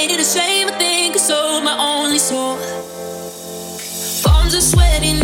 Ain't it a shame I think I sold my only soul? Arms are sweating.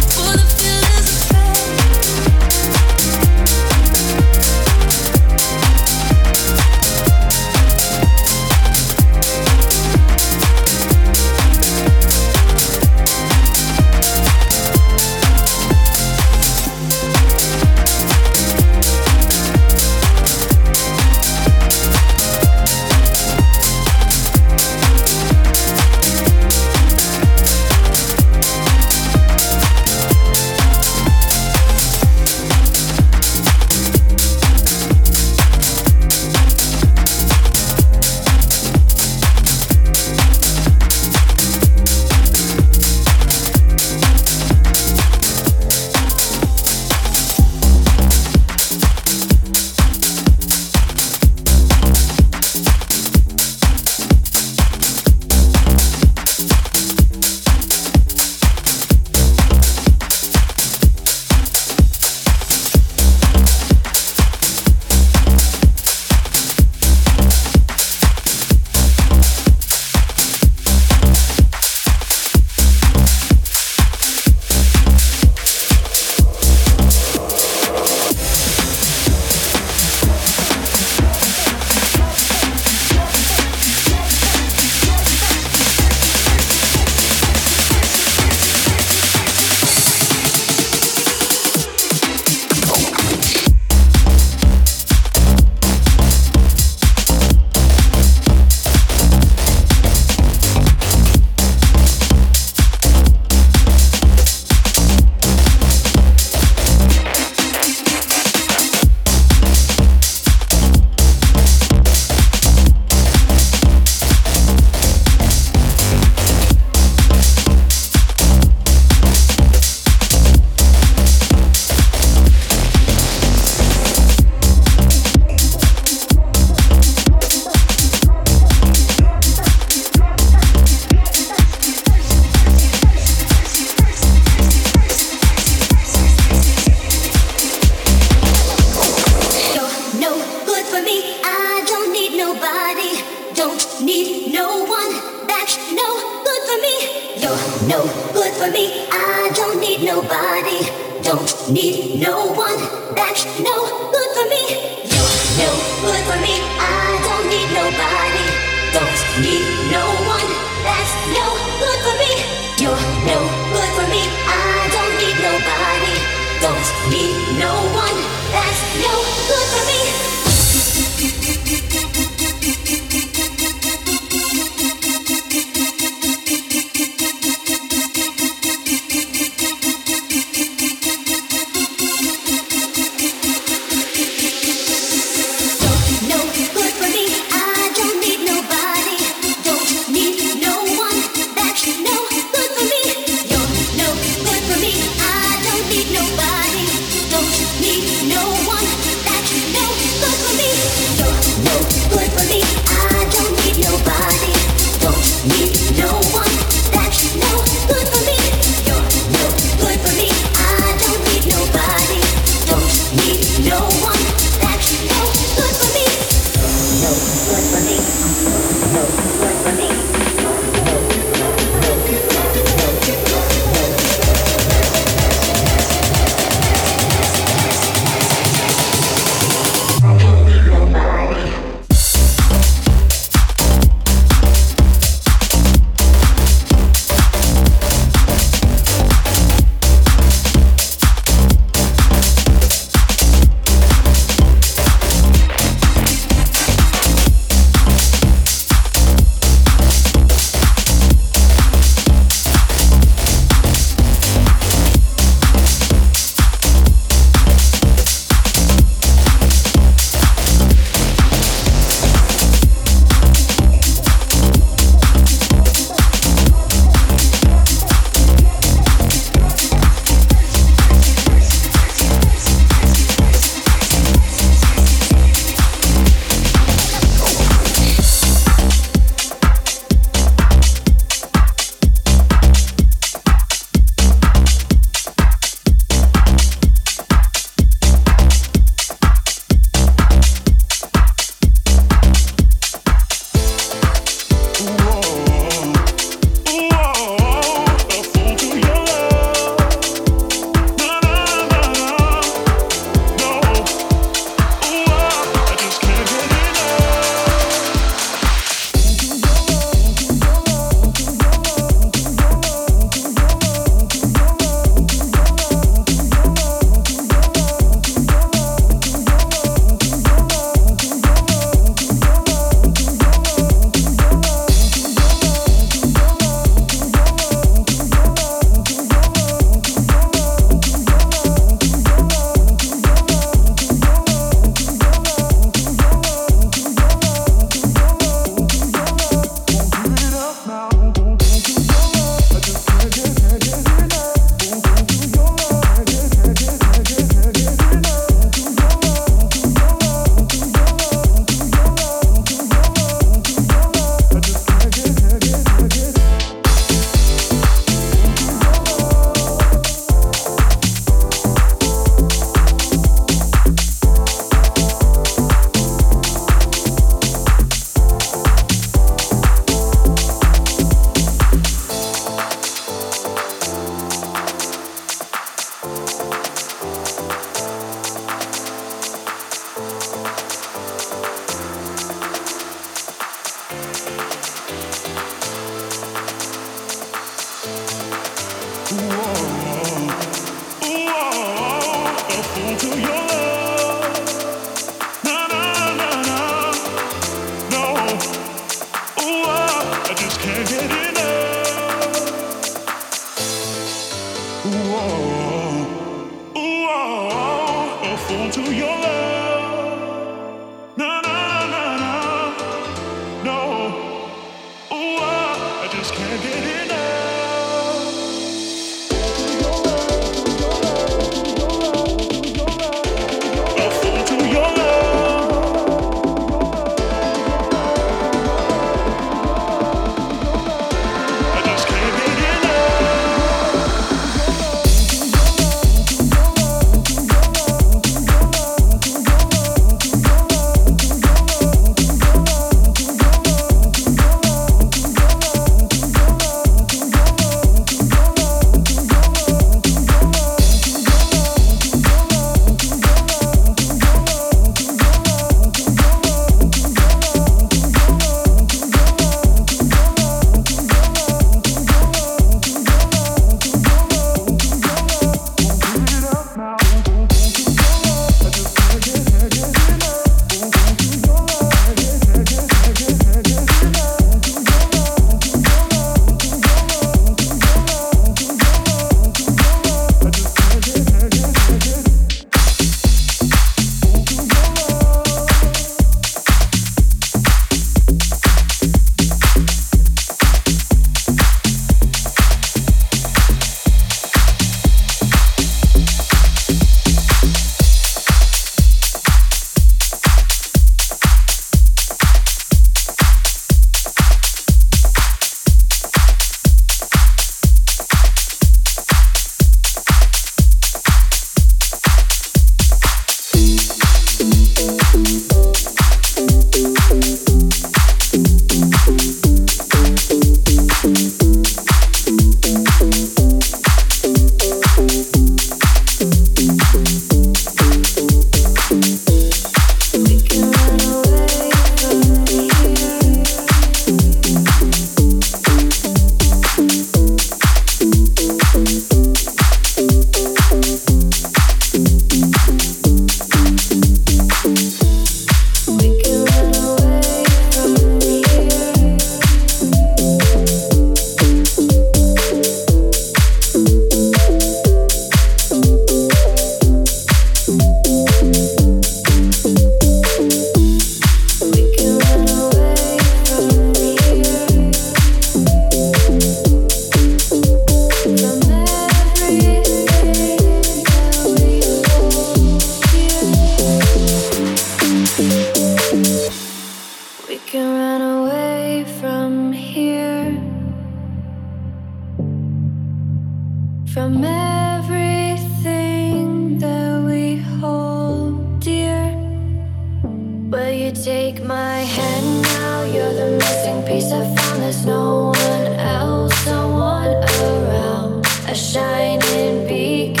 Take my hand now, you're the missing piece I found. There's no one else, no one around. A shining beacon.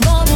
nuovo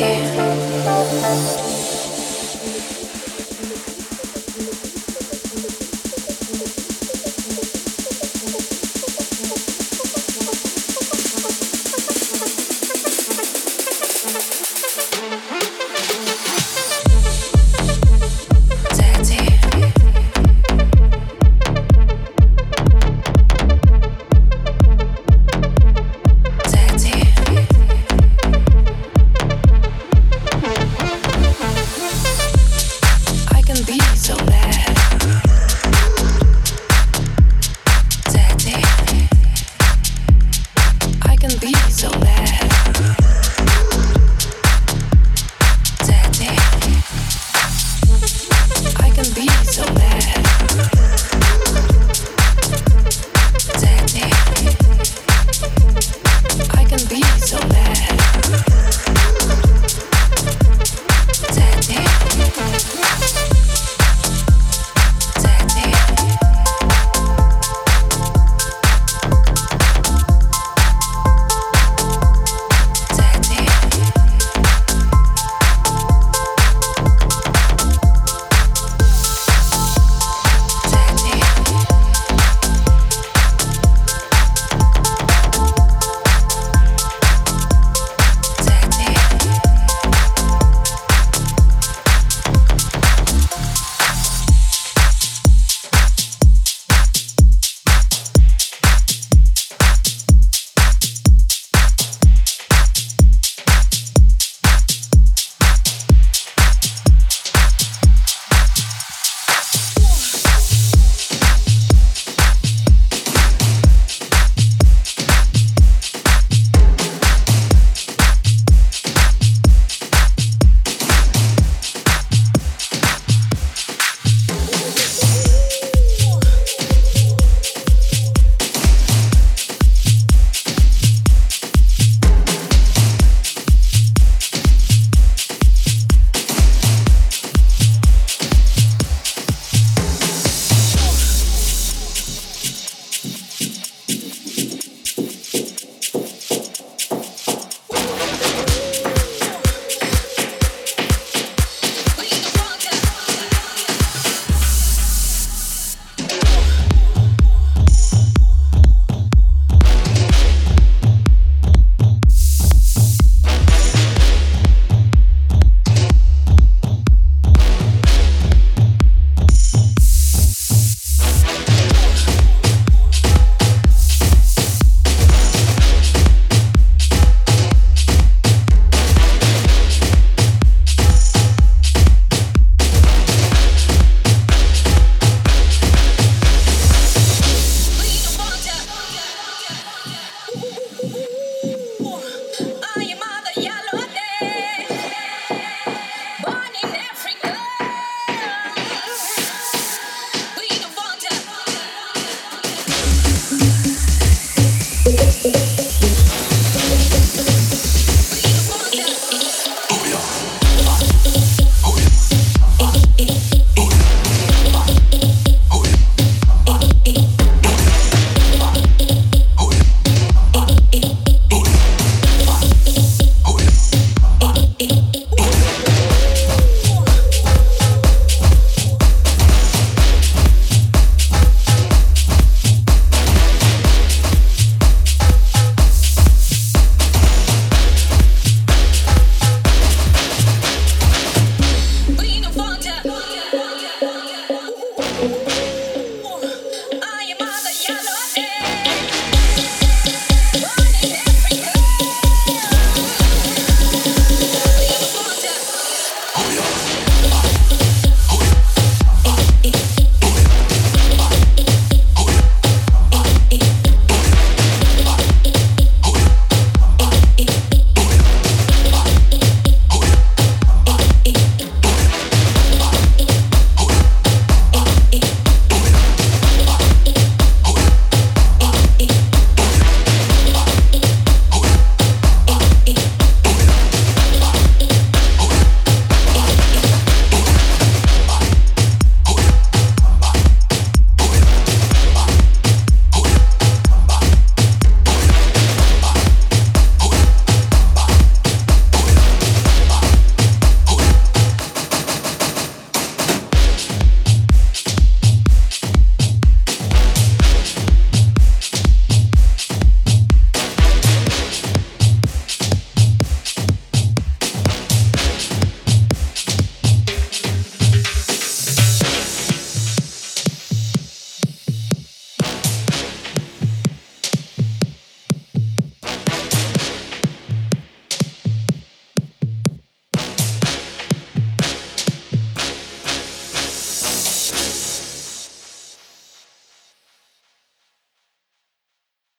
Daddy.